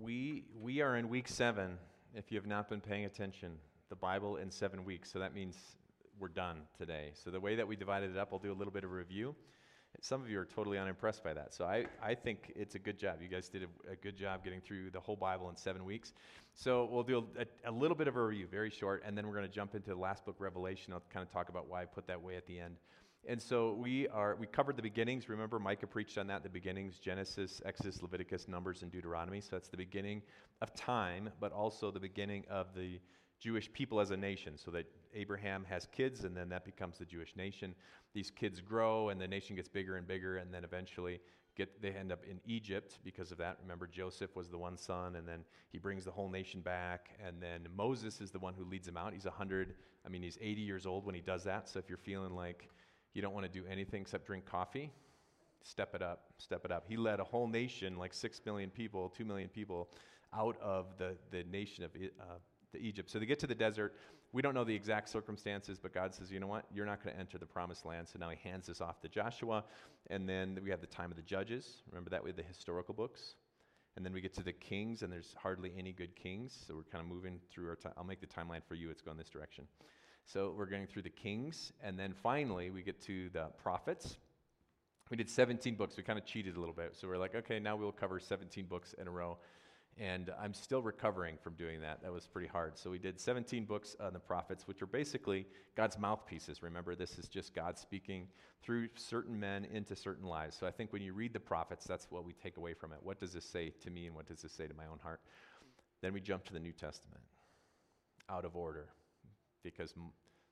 We, we are in week seven, if you have not been paying attention. The Bible in seven weeks. So that means we're done today. So the way that we divided it up, I'll do a little bit of a review. Some of you are totally unimpressed by that. So I, I think it's a good job. You guys did a, a good job getting through the whole Bible in seven weeks. So we'll do a, a little bit of a review, very short, and then we're going to jump into the last book, Revelation. I'll kind of talk about why I put that way at the end. And so we are we covered the beginnings. Remember, Micah preached on that, the beginnings, Genesis, Exodus, Leviticus, Numbers, and Deuteronomy. So that's the beginning of time, but also the beginning of the Jewish people as a nation. So that Abraham has kids, and then that becomes the Jewish nation. These kids grow, and the nation gets bigger and bigger, and then eventually get they end up in Egypt because of that. Remember, Joseph was the one son, and then he brings the whole nation back, and then Moses is the one who leads them out. He's 100, I mean, he's 80 years old when he does that. So if you're feeling like you don't want to do anything except drink coffee, step it up, step it up. He led a whole nation, like 6 million people, 2 million people, out of the, the nation of uh, the Egypt. So they get to the desert. We don't know the exact circumstances, but God says, you know what? You're not going to enter the promised land. So now he hands this off to Joshua. And then we have the time of the judges. Remember that? We have the historical books. And then we get to the kings, and there's hardly any good kings. So we're kind of moving through our time. I'll make the timeline for you. It's going this direction. So we're going through the kings, and then finally we get to the prophets. We did 17 books. We kind of cheated a little bit. So we're like, okay, now we'll cover 17 books in a row. And I'm still recovering from doing that. That was pretty hard. So we did 17 books on the prophets, which are basically God's mouthpieces. Remember, this is just God speaking through certain men into certain lives. So I think when you read the prophets, that's what we take away from it. What does this say to me, and what does this say to my own heart? Then we jump to the New Testament, out of order because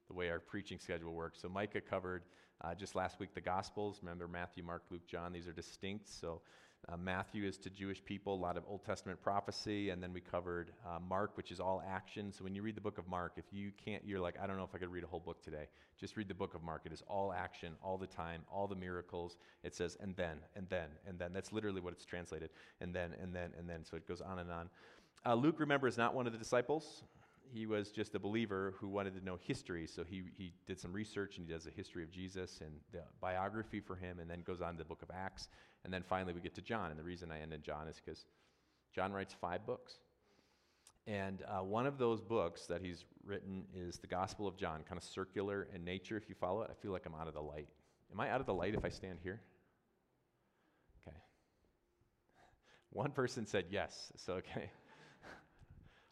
the way our preaching schedule works. So Micah covered uh, just last week the Gospels. Remember Matthew, Mark, Luke, John. These are distinct. So uh, Matthew is to Jewish people, a lot of Old Testament prophecy, and then we covered uh, Mark, which is all action. So when you read the book of Mark, if you can't, you're like, I don't know if I could read a whole book today. Just read the book of Mark. It is all action, all the time, all the miracles. It says, and then, and then, and then. That's literally what it's translated. And then, and then, and then. So it goes on and on. Uh, Luke, remember, is not one of the disciples he was just a believer who wanted to know history. So he, he did some research and he does a history of Jesus and the biography for him, and then goes on to the book of Acts. And then finally we get to John. And the reason I end in John is because John writes five books. And uh, one of those books that he's written is the Gospel of John, kind of circular in nature. If you follow it, I feel like I'm out of the light. Am I out of the light if I stand here? Okay. One person said yes, so okay.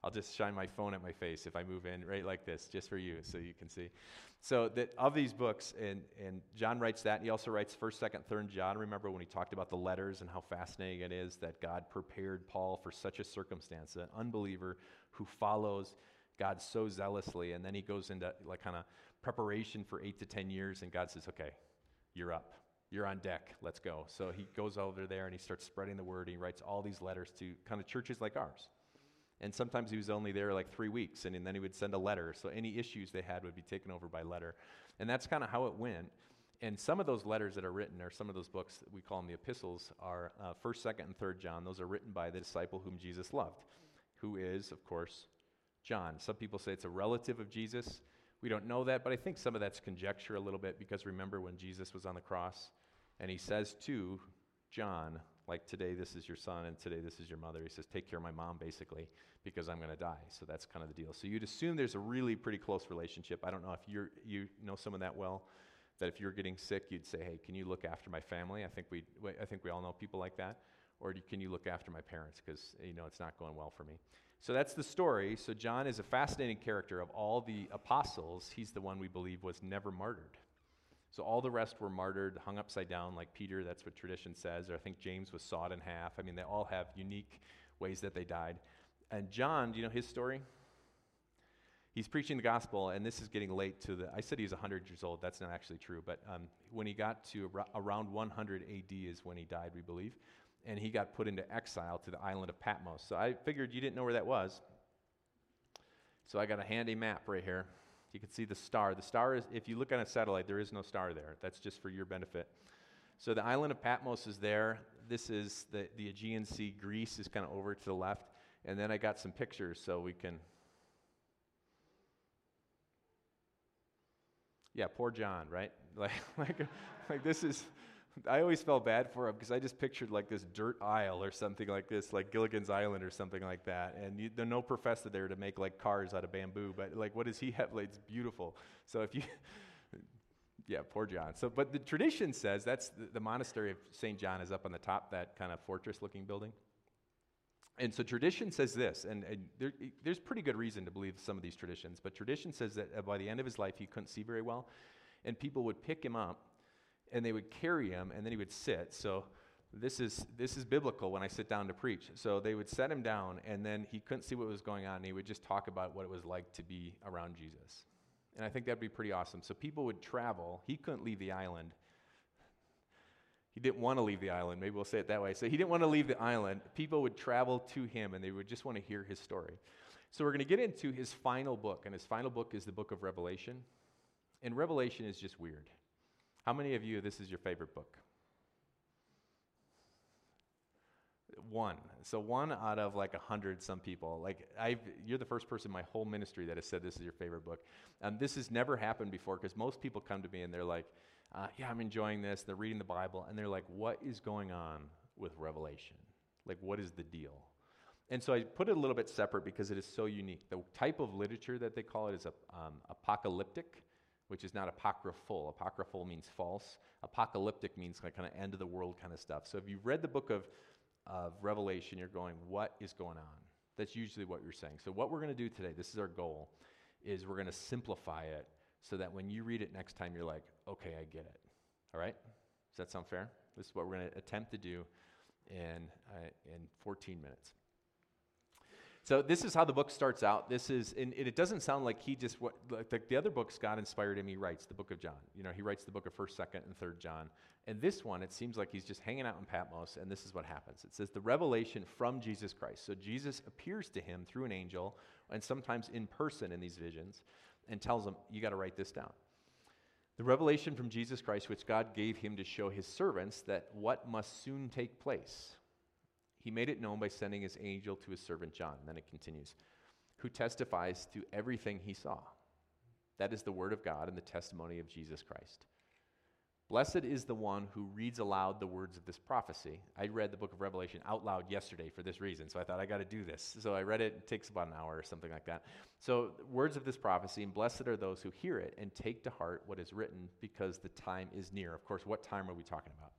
I'll just shine my phone at my face if I move in right like this, just for you, so you can see. So that of these books, and, and John writes that. and He also writes First, Second, Third John. Remember when he talked about the letters and how fascinating it is that God prepared Paul for such a circumstance, an unbeliever who follows God so zealously, and then he goes into like kind of preparation for eight to ten years, and God says, "Okay, you're up." you're on deck, let's go. So he goes over there and he starts spreading the word. He writes all these letters to kind of churches like ours. And sometimes he was only there like three weeks, and, then he would send a letter. So any issues they had would be taken over by letter. And that's kind of how it went. And some of those letters that are written, or some of those books, we call them the epistles, are uh, 1st, 2nd, and 3rd John. Those are written by the disciple whom Jesus loved, who is, of course, John. Some people say it's a relative of Jesus. We don't know that, but I think some of that's conjecture a little bit because remember when Jesus was on the cross and he says to John, like today this is your son and today this is your mother. He says, take care of my mom, basically, because I'm going to die. So that's kind of the deal. So you'd assume there's a really pretty close relationship. I don't know if you're, you know someone that well, that if you're getting sick, you'd say, hey, can you look after my family? I think we, I think we all know people like that. Or can you look after my parents? Because, you know, it's not going well for me. So that's the story. So John is a fascinating character of all the apostles. He's the one we believe was never martyred. So all the rest were martyred, hung upside down, like Peter, that's what tradition says. Or I think James was sawed in half. I mean, they all have unique ways that they died. And John, do you know his story? He's preaching the gospel, and this is getting late to the. I said he's 100 years old. That's not actually true. But um, when he got to around 100 AD is when he died, we believe. And he got put into exile to the island of Patmos. So I figured you didn't know where that was. So I got a handy map right here. You can see the star. The star is, if you look on a satellite, there is no star there. That's just for your benefit. So the island of Patmos is there. This is the, the Aegean Sea. Greece is kind of over to the left. And then I got some pictures so we can. Yeah, poor John, right? Like, like, like this is I always felt bad for him because I just pictured like this dirt isle or something like this, like Gilligan's Island or something like that. And you, there's no professor there to make like cars out of bamboo, but like, what does he have? Like, it's beautiful. So if you, yeah, poor John. So, but the tradition says that's the, the monastery of St. John is up on the top, that kind of fortress looking building. And so tradition says this, and, and there, there's pretty good reason to believe some of these traditions, but tradition says that uh, by the end of his life, he couldn't see very well, and people would pick him up and they would carry him, and then he would sit. So this is this is biblical when I sit down to preach. So they would set him down, and then he couldn't see what was going on, and he would just talk about what it was like to be around Jesus. And I think that'd be pretty awesome. So people would travel. He couldn't leave the island. He didn't want to leave the island. Maybe we'll say it that way. So he didn't want to leave the island. People would travel to him and they would just want to hear his story. So we're going to get into his final book. And his final book is the book of Revelation. And Revelation is just weird. How many of you, this is your favorite book? One. So one out of like a hundred some people. Like i you're the first person in my whole ministry that has said this is your favorite book. And this has never happened before because most people come to me and they're like, uh, yeah, I'm enjoying this. They're reading the Bible and they're like, what is going on with Revelation? Like, what is the deal? And so I put it a little bit separate because it is so unique. The type of literature that they call it is a, um, apocalyptic which is not apocryphal. Apocryphal means false. Apocalyptic means like kind of end of the world kind of stuff. So if you've read the book of, of Revelation, you're going, what is going on? That's usually what you're saying. So what we're going to do today, this is our goal, is we're going to simplify it so that when you read it next time, you're like, okay, I get it. All right? Does that sound fair? This is what we're going to attempt to do in, uh, in 14 minutes. So this is how the book starts out. This is, and it doesn't sound like he just what like the other books God inspired him. He writes the book of John. You know, he writes the book of First, Second, and Third John. And this one, it seems like he's just hanging out in Patmos. And this is what happens. It says the revelation from Jesus Christ. So Jesus appears to him through an angel, and sometimes in person in these visions, and tells him, "You got to write this down." The revelation from Jesus Christ, which God gave him to show his servants that what must soon take place he made it known by sending his angel to his servant John. And then it continues, who testifies to everything he saw. That is the word of God and the testimony of Jesus Christ. Blessed is the one who reads aloud the words of this prophecy. I read the book of Revelation out loud yesterday for this reason, so I thought I got to do this. So I read it, it takes about an hour or something like that. So, words of this prophecy, and blessed are those who hear it and take to heart what is written because the time is near. Of course, what time are we talking about?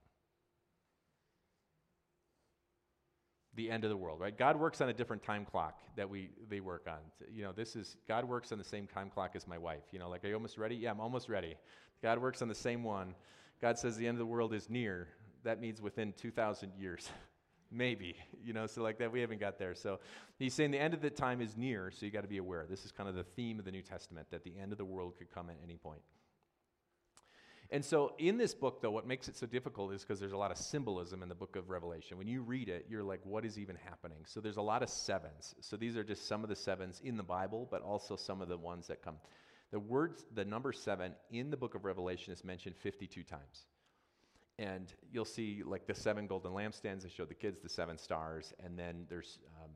The end of the world, right? God works on a different time clock that we they work on. You know, this is God works on the same time clock as my wife. You know, like are you almost ready? Yeah, I'm almost ready. God works on the same one. God says the end of the world is near. That means within 2,000 years. Maybe, you know, so like that, we haven't got there. So he's saying the end of the time is near, so you got to be aware. This is kind of the theme of the New Testament that the end of the world could come at any point. And so, in this book, though, what makes it so difficult is because there's a lot of symbolism in the book of Revelation. When you read it, you're like, what is even happening? So, there's a lot of sevens. So, these are just some of the sevens in the Bible, but also some of the ones that come. The words, the number seven in the book of Revelation is mentioned 52 times. And you'll see, like, the seven golden lampstands. I showed the kids the seven stars. And then there's um,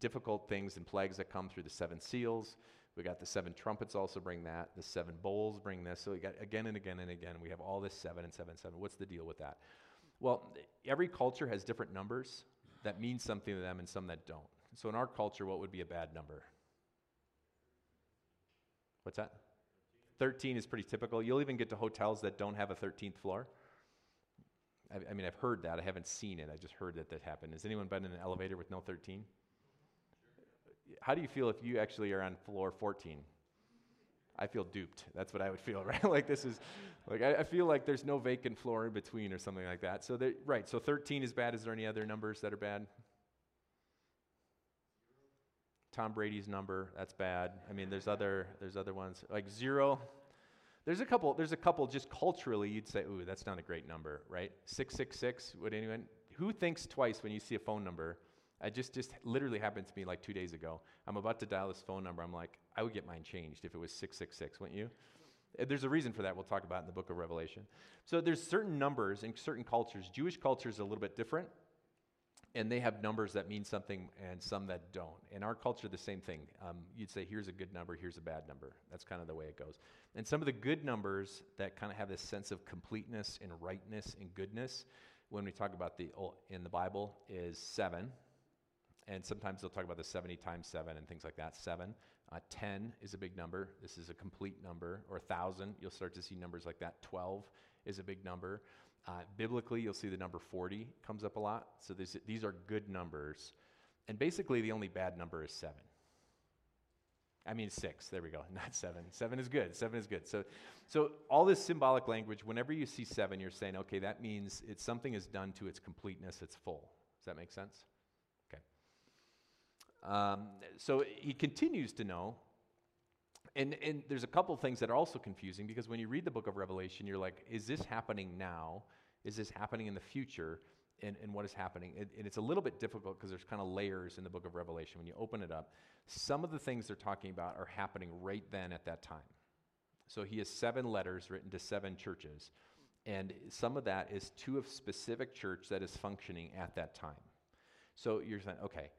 difficult things and plagues that come through the seven seals. We got the seven trumpets also bring that. The seven bowls bring this. So we got again and again and again. We have all this seven and seven and seven. What's the deal with that? Well, every culture has different numbers that mean something to them and some that don't. So in our culture, what would be a bad number? What's that? 13 is pretty typical. You'll even get to hotels that don't have a 13th floor. I, I mean, I've heard that. I haven't seen it. I just heard that that happened. Has anyone been in an elevator with no 13? How do you feel if you actually are on floor 14? I feel duped. That's what I would feel, right? like this is, like I, I, feel like there's no vacant floor in between or something like that. So, right. So 13 is bad. Is there any other numbers that are bad? Tom Brady's number. That's bad. I mean, there's other there's other ones like zero. There's a couple. There's a couple. Just culturally, you'd say, "Ooh, that's not a great number, right?" Six six six. Would anyone who thinks twice when you see a phone number? It just, just literally happened to me like two days ago. I'm about to dial this phone number. I'm like, I would get mine changed if it was 666, wouldn't you? Uh, there's a reason for that. We'll talk about in the book of Revelation. So there's certain numbers in certain cultures. Jewish culture is a little bit different. and they have numbers that mean something and some that don't. In our culture, the same thing. Um, you'd say, here's a good number, here's a bad number. That's kind of the way it goes. And some of the good numbers that kind of have this sense of completeness and rightness and goodness, when we talk about the in the Bible, is seven. And sometimes they'll talk about the 70 times seven and things like that. Seven. Uh, 10 is a big number. This is a complete number. Or 1,000, you'll start to see numbers like that. 12 is a big number. Uh, biblically, you'll see the number 40 comes up a lot. So this, these are good numbers. And basically, the only bad number is 7. I mean, 6. There we go. Not 7. 7 is good. 7 is good. So, so all this symbolic language, whenever you see 7, you're saying, okay, that means it's something is done to its completeness, it's full. Does that make sense? Um, so he continues to know and, and there's a couple things that are also confusing because when you read the book of Revelation, you're like, is this happening now? Is this happening in the future? And, and what is happening? And, and it's a little bit difficult because there's kind of layers in the book of Revelation. When you open it up, some of the things they're talking about are happening right then at that time. So he has seven letters written to seven churches. And some of that is to a specific church that is functioning at that time. So you're saying, okay,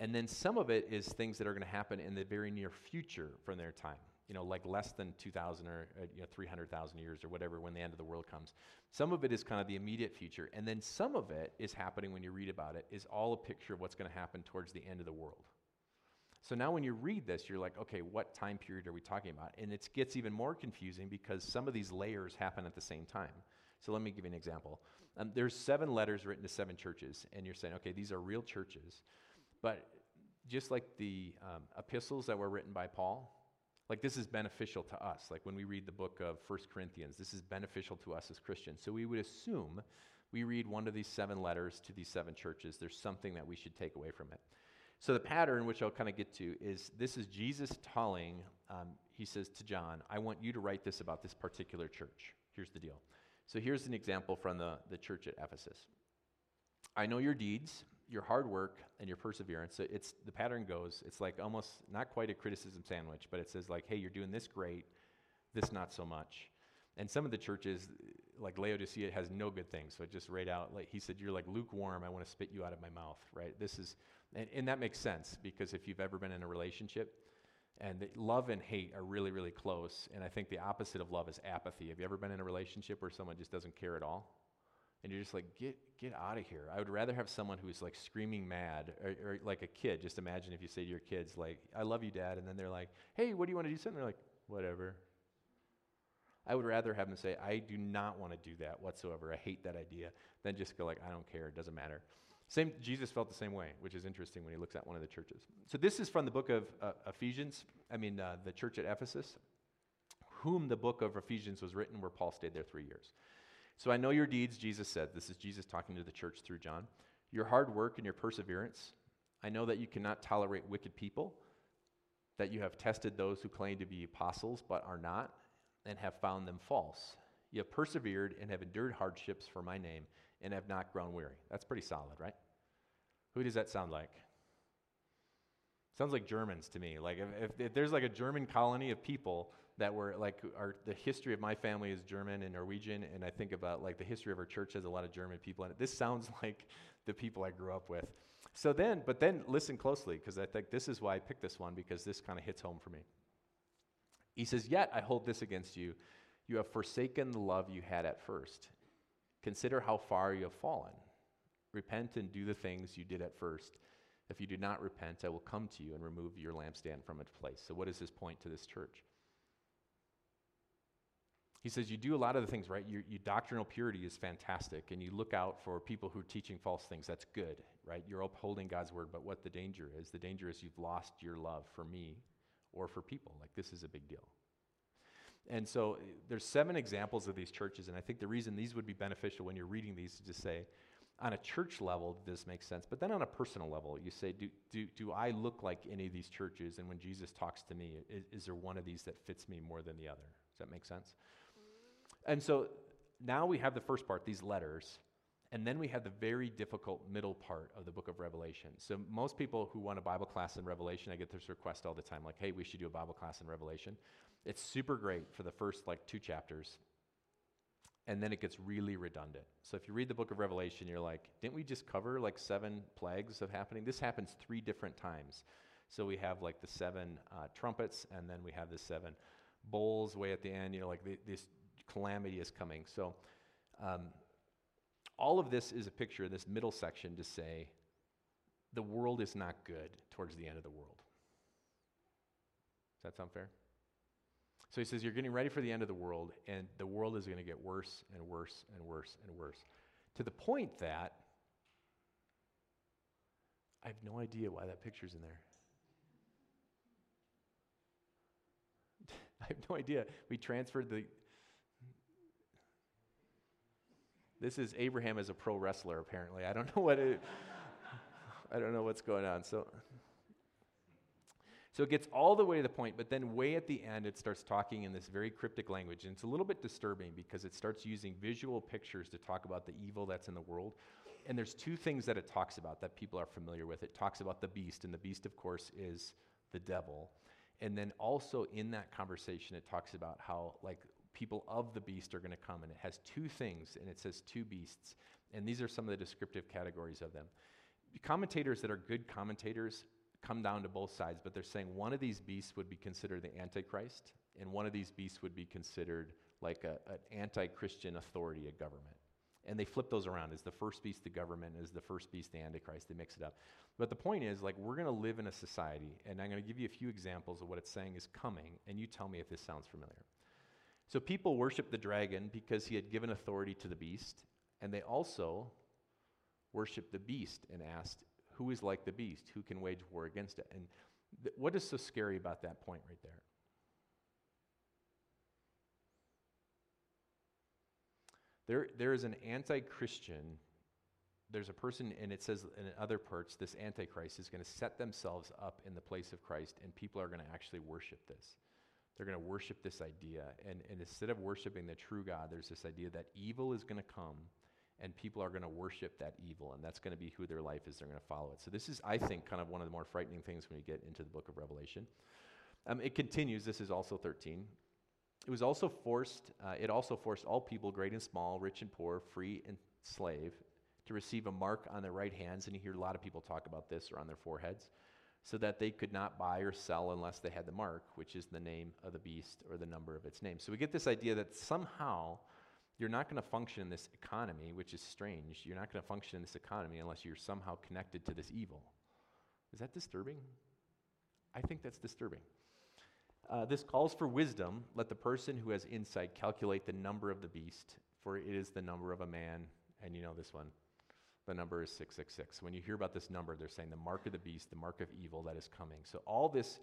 and then some of it is things that are going to happen in the very near future from their time. You know, like less than 2,000 or uh, you know, 300,000 years or whatever when the end of the world comes. Some of it is kind of the immediate future. And then some of it is happening when you read about it, is all a picture of what's going to happen towards the end of the world. So now when you read this, you're like, okay, what time period are we talking about? And it gets even more confusing because some of these layers happen at the same time. So let me give you an example. Um, there's seven letters written to seven churches, and you're saying, okay, these are real churches. But just like the um, epistles that were written by Paul, like this is beneficial to us. Like when we read the book of First Corinthians, this is beneficial to us as Christians. So we would assume we read one of these seven letters to these seven churches, there's something that we should take away from it. So the pattern, which I'll kind of get to, is this is Jesus telling, um, he says to John, I want you to write this about this particular church. Here's the deal. So here's an example from the, the church at Ephesus. I know your deeds your hard work and your perseverance. It's the pattern goes. It's like almost not quite a criticism sandwich, but it says like, "Hey, you're doing this great, this not so much." And some of the churches, like Laodicea, has no good things. So it just right out like he said, "You're like lukewarm. I want to spit you out of my mouth." Right? This is, and, and that makes sense because if you've ever been in a relationship. And love and hate are really, really close. And I think the opposite of love is apathy. Have you ever been in a relationship where someone just doesn't care at all? And you're just like get get out of here. I would rather have someone who's like screaming mad or, or, like a kid. Just imagine if you say to your kids like i love you dad and then they're like hey what do you want to do something they're like whatever. I would rather have them say i do not want to do that whatsoever. I hate that idea than just go like i don't care. It doesn't matter. Same jesus felt the same way which is interesting when he looks at one of the churches. So this is from the book of uh, ephesians i mean uh, the church at ephesus. Whom the book of ephesians was written where paul stayed there three years so I know your deeds, Jesus said. This is Jesus talking to the church through John. Your hard work and your perseverance. I know that you cannot tolerate wicked people, that you have tested those who claim to be apostles but are not, and have found them false. You have persevered and have endured hardships for my name and have not grown weary. That's pretty solid, right? Who does that sound like? Sounds like Germans to me. Like if, if, if, there's like a German colony of people that were like our the history of my family is German and Norwegian, and I think about like the history of our church has a lot of German people in it. This sounds like the people I grew up with. So then, but then listen closely because I think this is why I picked this one because this kind of hits home for me. He says, Yet I hold this against you. You have forsaken the love you had at first. Consider how far you have fallen. Repent and do the things you did at first. If you do not repent, I will come to you and remove your lampstand from its place. So, what is his point to this church? He says, You do a lot of the things, right? Your, your, doctrinal purity is fantastic, and you look out for people who are teaching false things. That's good, right? You're upholding God's word, but what the danger is the danger is you've lost your love for me or for people. Like, this is a big deal. And so eh, there's seven examples of these churches, and I think the reason these would be beneficial when you're reading these is to say, on a church level, this makes sense. But then on a personal level, you say, do, do, do I look like any of these churches? And when Jesus talks to me, is, is there one of these that fits me more than the other? Does that make sense? And so now we have the first part, these letters, and then we have the very difficult middle part of the book of Revelation. So most people who want a Bible class in Revelation, I get this request all the time, like, hey, we should do a Bible class in Revelation. It's super great for the first like two chapters. and then it gets really redundant. So if you read the book of Revelation, you're like, didn't we just cover like seven plagues of happening? This happens three different times. So we have like the seven uh, trumpets, and then we have the seven bowls way at the end. You know, like the, this calamity is coming. So um, all of this is a picture in this middle section to say the world is not good towards the end of the world. Does that sound fair? So he says, You're getting ready for the end of the world, and the world is going to get worse and worse and worse and worse. To the point that I have no idea why that picture's in there. I have no idea. We transferred the. This is Abraham as a pro wrestler, apparently. I don't know what it. I don't know what's going on. So so it gets all the way to the point, but then way at the end, it starts talking in this very cryptic language. And it's a little bit disturbing because it starts using visual pictures to talk about the evil that's in the world. And there's two things that it talks about that people are familiar with. It talks about the beast, and the beast, of course, is the devil. And then also in that conversation, it talks about how, like, people of the beast are going to come. And it has two things, and it says two beasts. And these are some of the descriptive categories of them. Commentators that are good commentators come down to both sides, but they're saying one of these beasts would be considered the Antichrist, and one of these beasts would be considered like a, an anti Christian authority, a government. And they flip those around. Is the first beast the government? Is the first beast the Antichrist? They mix it up. But the point is, like, we're going to live in a society, and I'm going to give you a few examples of what it's saying is coming, and you tell me if this sounds familiar. So people worship the dragon because he had given authority to the beast, and they also worship the beast and asked, who is like the beast? Who can wage war against it? And th- what is so scary about that point right there? There, there is an anti Christian, there's a person, and it says in other parts, this antichrist is going to set themselves up in the place of Christ, and people are going to actually worship this. They're going to worship this idea. And, and instead of worshiping the true God, there's this idea that evil is going to come and people are going to worship that evil, and that's going to be who their life is. They're going to follow it. So, this is, I think, kind of one of the more frightening things when you get into the book of Revelation. Um, it continues, this is also 13. It was also forced, uh, it also forced all people, great and small, rich and poor, free and slave, to receive a mark on their right hands. And you hear a lot of people talk about this or on their foreheads, so that they could not buy or sell unless they had the mark, which is the name of the beast or the number of its name. So, we get this idea that somehow you're not going to function in this economy, which is strange. You're not going to function in this economy unless you're somehow connected to this evil. Is that disturbing? I think that's disturbing. Uh, this calls for wisdom. Let the person who has insight calculate the number of the beast, for it is the number of a man. And you know this one. The number is 666. When you hear about this number, they're saying the mark of the beast, the mark of evil that is coming. So, all this,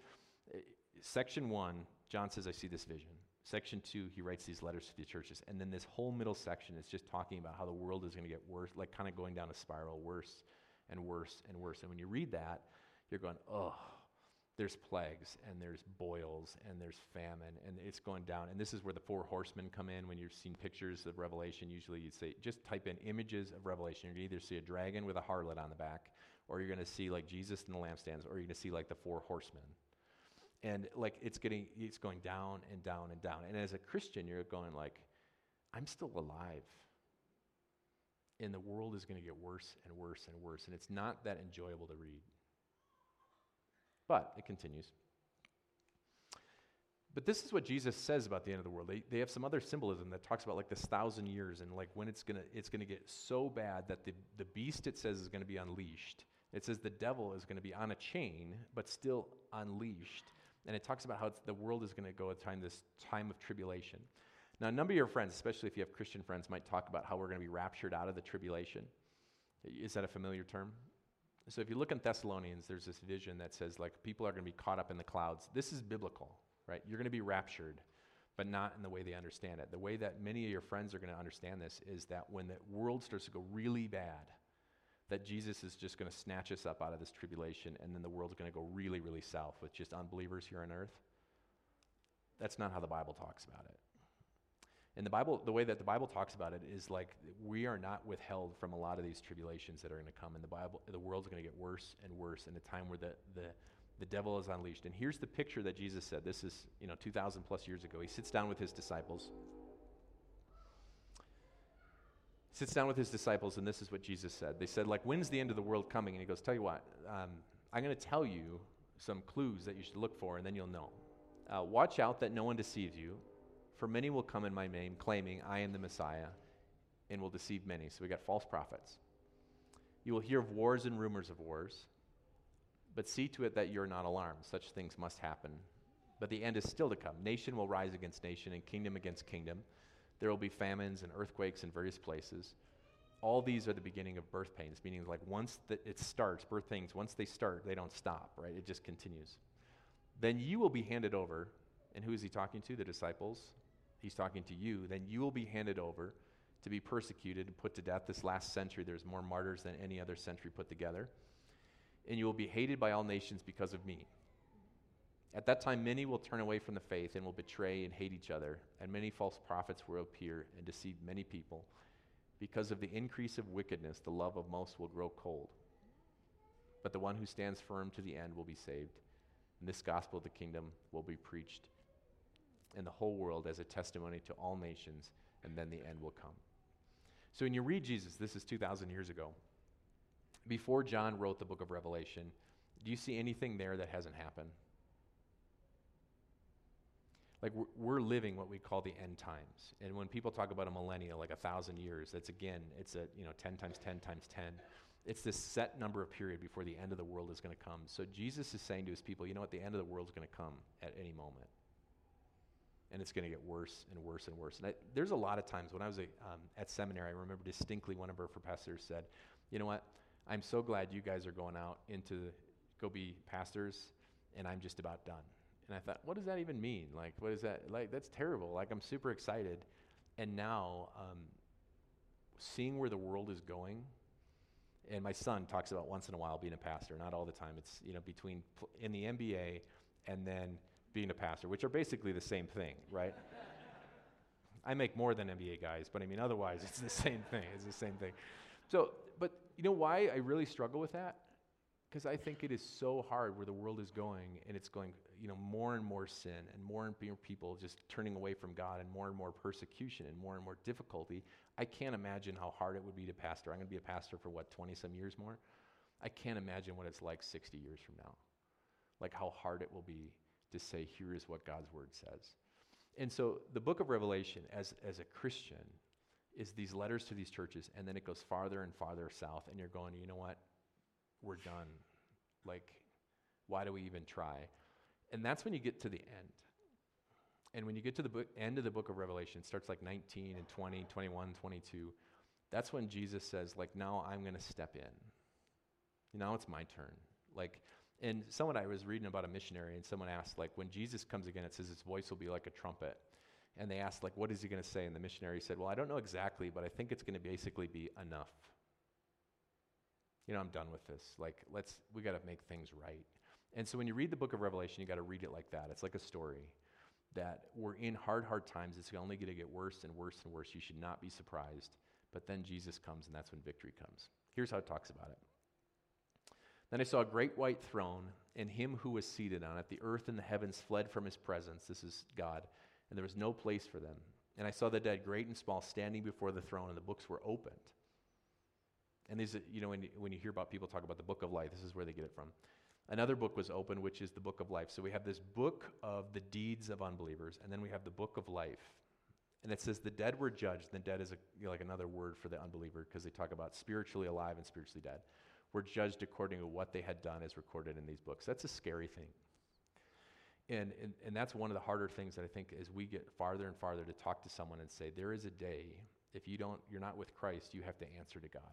uh, section one, John says, I see this vision. Section two, he writes these letters to the churches. And then this whole middle section is just talking about how the world is going to get worse, like kind of going down a spiral, worse and worse and worse. And when you read that, you're going, oh, there's plagues and there's boils and there's famine and it's going down. And this is where the four horsemen come in. When you've seen pictures of Revelation, usually you'd say, just type in images of Revelation. You're going to either see a dragon with a harlot on the back, or you're going to see like Jesus in the lampstands, or you're going to see like the four horsemen and like it's getting it's going down and down and down and as a christian you're going like i'm still alive and the world is going to get worse and worse and worse and it's not that enjoyable to read but it continues but this is what jesus says about the end of the world they, they have some other symbolism that talks about like this thousand years and like when it's going to it's to get so bad that the, the beast it says is going to be unleashed it says the devil is going to be on a chain but still unleashed and it talks about how the world is going to go a time this time of tribulation. Now, a number of your friends, especially if you have Christian friends, might talk about how we're going to be raptured out of the tribulation. Is that a familiar term? So, if you look in Thessalonians, there's this vision that says like people are going to be caught up in the clouds. This is biblical, right? You're going to be raptured, but not in the way they understand it. The way that many of your friends are going to understand this is that when the world starts to go really bad, that Jesus is just going to snatch us up out of this tribulation and then the world's going to go really, really south with just unbelievers here on earth. That's not how the Bible talks about it. And the Bible, the way that the Bible talks about it is like we are not withheld from a lot of these tribulations that are going to come. And the Bible, the world's going to get worse and worse in a time where the, the, the devil is unleashed. And here's the picture that Jesus said. This is, you know, 2,000 plus years ago. He sits down with his disciples. sits down with his disciples, and this is what Jesus said. They said, like, when's the end of the world coming? And he goes, tell you what, um, I'm going to tell you some clues that you should look for, and then you'll know. Uh, watch out that no one deceives you, for many will come in my name, claiming, I am the Messiah, and will deceive many. So we got false prophets. You will hear of wars and rumors of wars, but see to it that you're not alarmed. Such things must happen. But the end is still to come. Nation will rise against nation, and kingdom against kingdom. There will be famines and earthquakes in various places. All these are the beginning of birth pains, meaning like once the, it starts, birth pains, once they start, they don't stop, right? It just continues. Then you will be handed over. And who is he talking to? The disciples. He's talking to you. Then you will be handed over to be persecuted and put to death. This last century, there's more martyrs than any other century put together. And you will be hated by all nations because of me. At that time, many will turn away from the faith and will betray and hate each other, and many false prophets will appear and deceive many people. Because of the increase of wickedness, the love of most will grow cold. But the one who stands firm to the end will be saved. And this gospel of the kingdom will be preached in the whole world as a testimony to all nations, and then the end will come. So when you read Jesus, this is 2,000 years ago. Before John wrote the book of Revelation, do you see anything there that hasn't happened? like we're, living what we call the end times and when people talk about a millennial like a thousand years that's again it's a you know 10 times 10 times 10 it's this set number of period before the end of the world is going to come so jesus is saying to his people you know what the end of the world is going to come at any moment and it's going to get worse and worse and worse and I, there's a lot of times when i was a, um, at seminary i remember distinctly one of our professors said you know what i'm so glad you guys are going out into go be pastors and i'm just about done and I thought, what does that even mean? Like, what is that? Like, that's terrible. Like, I'm super excited. And now, um, seeing where the world is going, and my son talks about once in a while being a pastor, not all the time. It's, you know, between pl- in the NBA and then being a pastor, which are basically the same thing, right? I make more than NBA guys, but I mean, otherwise, it's the same thing. It's the same thing. So, but you know why I really struggle with that? Because I think it is so hard where the world is going, and it's going, you know, more and more sin, and more and more people just turning away from God, and more and more persecution, and more and more difficulty. I can't imagine how hard it would be to pastor. I'm going to be a pastor for what, 20 some years more? I can't imagine what it's like 60 years from now. Like how hard it will be to say, here is what God's word says. And so the book of Revelation, as, as a Christian, is these letters to these churches, and then it goes farther and farther south, and you're going, you know what? we're done. Like, why do we even try? And that's when you get to the end. And when you get to the book, end of the book of Revelation, it starts like 19 and 20, 21, 22. That's when Jesus says, like, now I'm going to step in. Now it's my turn. Like, and someone I was reading about a missionary, and someone asked, like, when Jesus comes again, it says his voice will be like a trumpet. And they asked, like, what is he going to say? And the missionary said, well, I don't know exactly, but I think it's going to basically be enough you know, I'm done with this. Like, let's, we got to make things right. And so when you read the book of Revelation, you got to read it like that. It's like a story that we're in hard, hard times. It's only going to get worse and worse and worse. You should not be surprised. But then Jesus comes, and that's when victory comes. Here's how it talks about it. Then I saw a great white throne, and him who was seated on it. The earth and the heavens fled from his presence. This is God. And there was no place for them. And I saw the dead, great and small, standing before the throne, and the books were opened. And these, you know, when you, when you hear about people talk about the book of life, this is where they get it from. Another book was opened, which is the book of life. So we have this book of the deeds of unbelievers, and then we have the book of life. And it says the dead were judged. The dead is a, you know, like another word for the unbeliever because they talk about spiritually alive and spiritually dead. Were judged according to what they had done as recorded in these books. That's a scary thing. And, and, and that's one of the harder things that I think as we get farther and farther to talk to someone and say, there is a day, if you don't, you're not with Christ, you have to answer to God.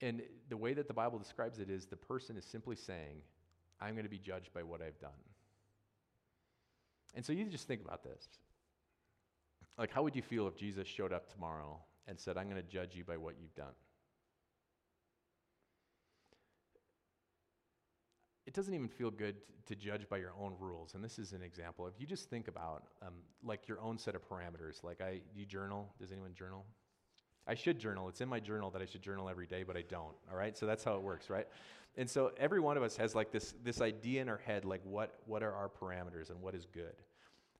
And the way that the Bible describes it is the person is simply saying, I'm going to be judged by what I've done. And so you just think about this. Like, how would you feel if Jesus showed up tomorrow and said, I'm going to judge you by what you've done? It doesn't even feel good to judge by your own rules. And this is an example. If you just think about um, like your own set of parameters, like I, you journal. Does anyone journal? I should journal. It's in my journal that I should journal every day, but I don't. All right? So that's how it works, right? And so every one of us has like this, this idea in our head, like what, what are our parameters and what is good.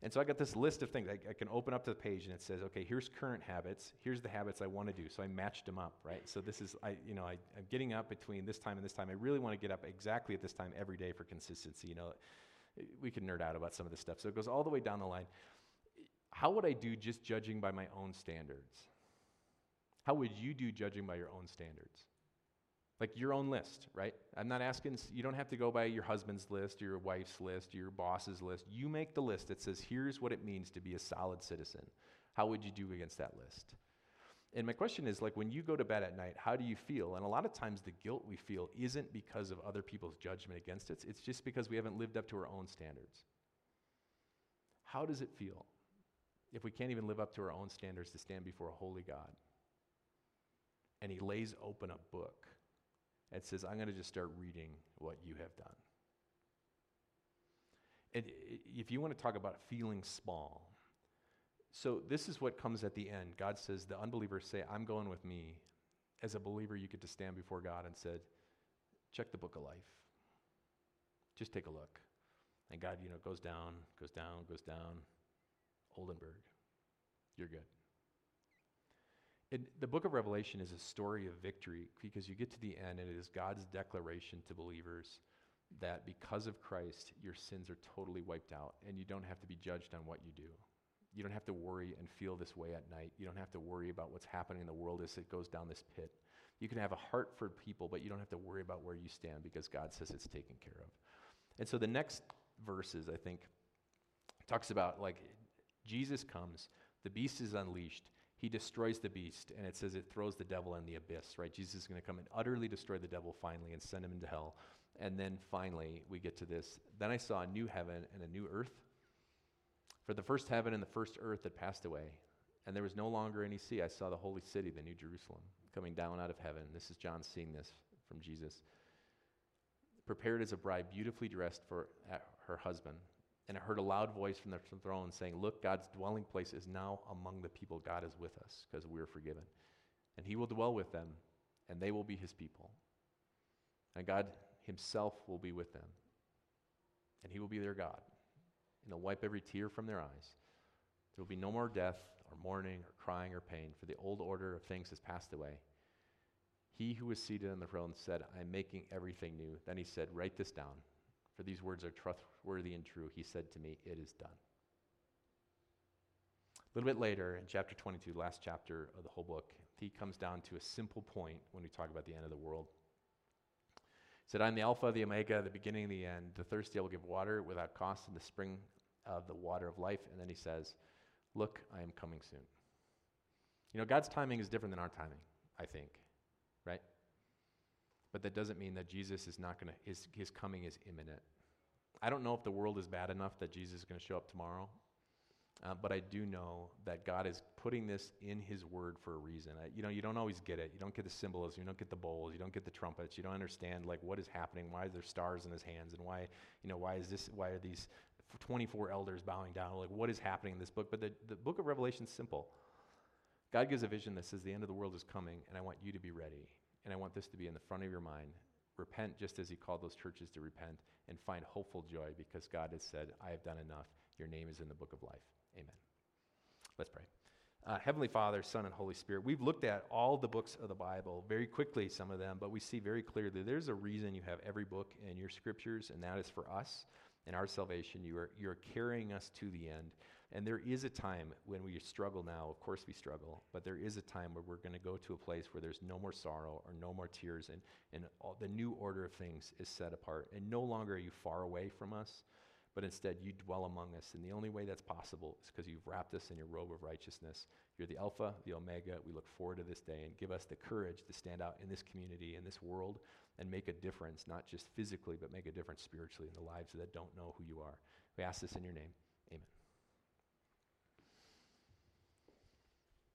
And so I got this list of things. I, I, can open up to the page and it says, okay, here's current habits. Here's the habits I want to do. So I matched them up, right? So this is, I, you know, I, I'm getting up between this time and this time. I really want to get up exactly at this time every day for consistency. You know, we can nerd out about some of this stuff. So it goes all the way down the line. How would I do just judging by my own standards? How would you do judging by your own standards? Like your own list, right? I'm not asking, you don't have to go by your husband's list, or your wife's list, your boss's list. You make the list that says, here's what it means to be a solid citizen. How would you do against that list? And my question is like, when you go to bed at night, how do you feel? And a lot of times the guilt we feel isn't because of other people's judgment against us, it's just because we haven't lived up to our own standards. How does it feel if we can't even live up to our own standards to stand before a holy God? And He lays open a book and says, I'm going to just start reading what you have done. And if you want to talk about feeling small, so this is what comes at the end. God says, the unbelievers say, I'm going with me. As a believer, you get to stand before God and said, check the book of life. Just take a look. And God, you know, goes down, goes down, goes down. Oldenburg, you're good. The book of Revelation is a story of victory because you get to the end and it is God's declaration to believers that because of Christ, your sins are totally wiped out and you don't have to be judged on what you do. You don't have to worry and feel this way at night. You don't have to worry about what's happening in the world as it goes down this pit. You can have a heart for people, but you don't have to worry about where you stand because God says it's taken care of. And so the next verses, I think, talks about like Jesus comes, the beast is unleashed, he destroys the beast, and it says it throws the devil in the abyss, right? Jesus is going to come and utterly destroy the devil finally and send him into hell. And then finally, we get to this. Then I saw a new heaven and a new earth. For the first heaven and the first earth had passed away, and there was no longer any sea. I saw the holy city, the new Jerusalem, coming down out of heaven. This is John seeing this from Jesus. Prepared as a bride, beautifully dressed for her husband. And I heard a loud voice from the throne saying, Look, God's dwelling place is now among the people. God is with us because we are forgiven. And he will dwell with them, and they will be his people. And God himself will be with them. And he will be their God. And he'll wipe every tear from their eyes. There will be no more death, or mourning, or crying, or pain, for the old order of things has passed away. He who was seated on the throne said, I am making everything new. Then he said, Write this down for these words are trustworthy and true. He said to me, It is done. A little bit later, in chapter 22, last chapter of the whole book, he comes down to a simple point when we talk about the end of the world. He said, I'm the Alpha, the Omega, the beginning and the end. The thirsty I will give water without cost in the spring of the water of life. And then he says, Look, I am coming soon. You know, God's timing is different than our timing, I think, right? But that doesn't mean that Jesus is not going to, his, his coming is imminent. I don't know if the world is bad enough that Jesus is going to show up tomorrow, uh, but I do know that God is putting this in His Word for a reason. I, you know, you don't always get it. You don't get the symbolism. You don't get the bowls. You don't get the trumpets. You don't understand like what is happening. Why are there stars in His hands, and why, you know, why is this? Why are these 24 elders bowing down? Like what is happening in this book? But the, the book of Revelation is simple. God gives a vision that says the end of the world is coming, and I want you to be ready. And I want this to be in the front of your mind. Repent just as he called those churches to repent and find hopeful joy because God has said, I have done enough. Your name is in the book of life. Amen. Let's pray. Uh, Heavenly Father, Son, and Holy Spirit, we've looked at all the books of the Bible, very quickly, some of them, but we see very clearly there's a reason you have every book in your scriptures, and that is for us and our salvation. You are, you are carrying us to the end. And there is a time when we struggle now. Of course, we struggle, but there is a time where we're going to go to a place where there's no more sorrow or no more tears, and, and the new order of things is set apart. And no longer are you far away from us, but instead you dwell among us. And the only way that's possible is because you've wrapped us in your robe of righteousness. You're the Alpha, the Omega. We look forward to this day and give us the courage to stand out in this community, in this world, and make a difference, not just physically, but make a difference spiritually in the lives that don't know who you are. We ask this in your name.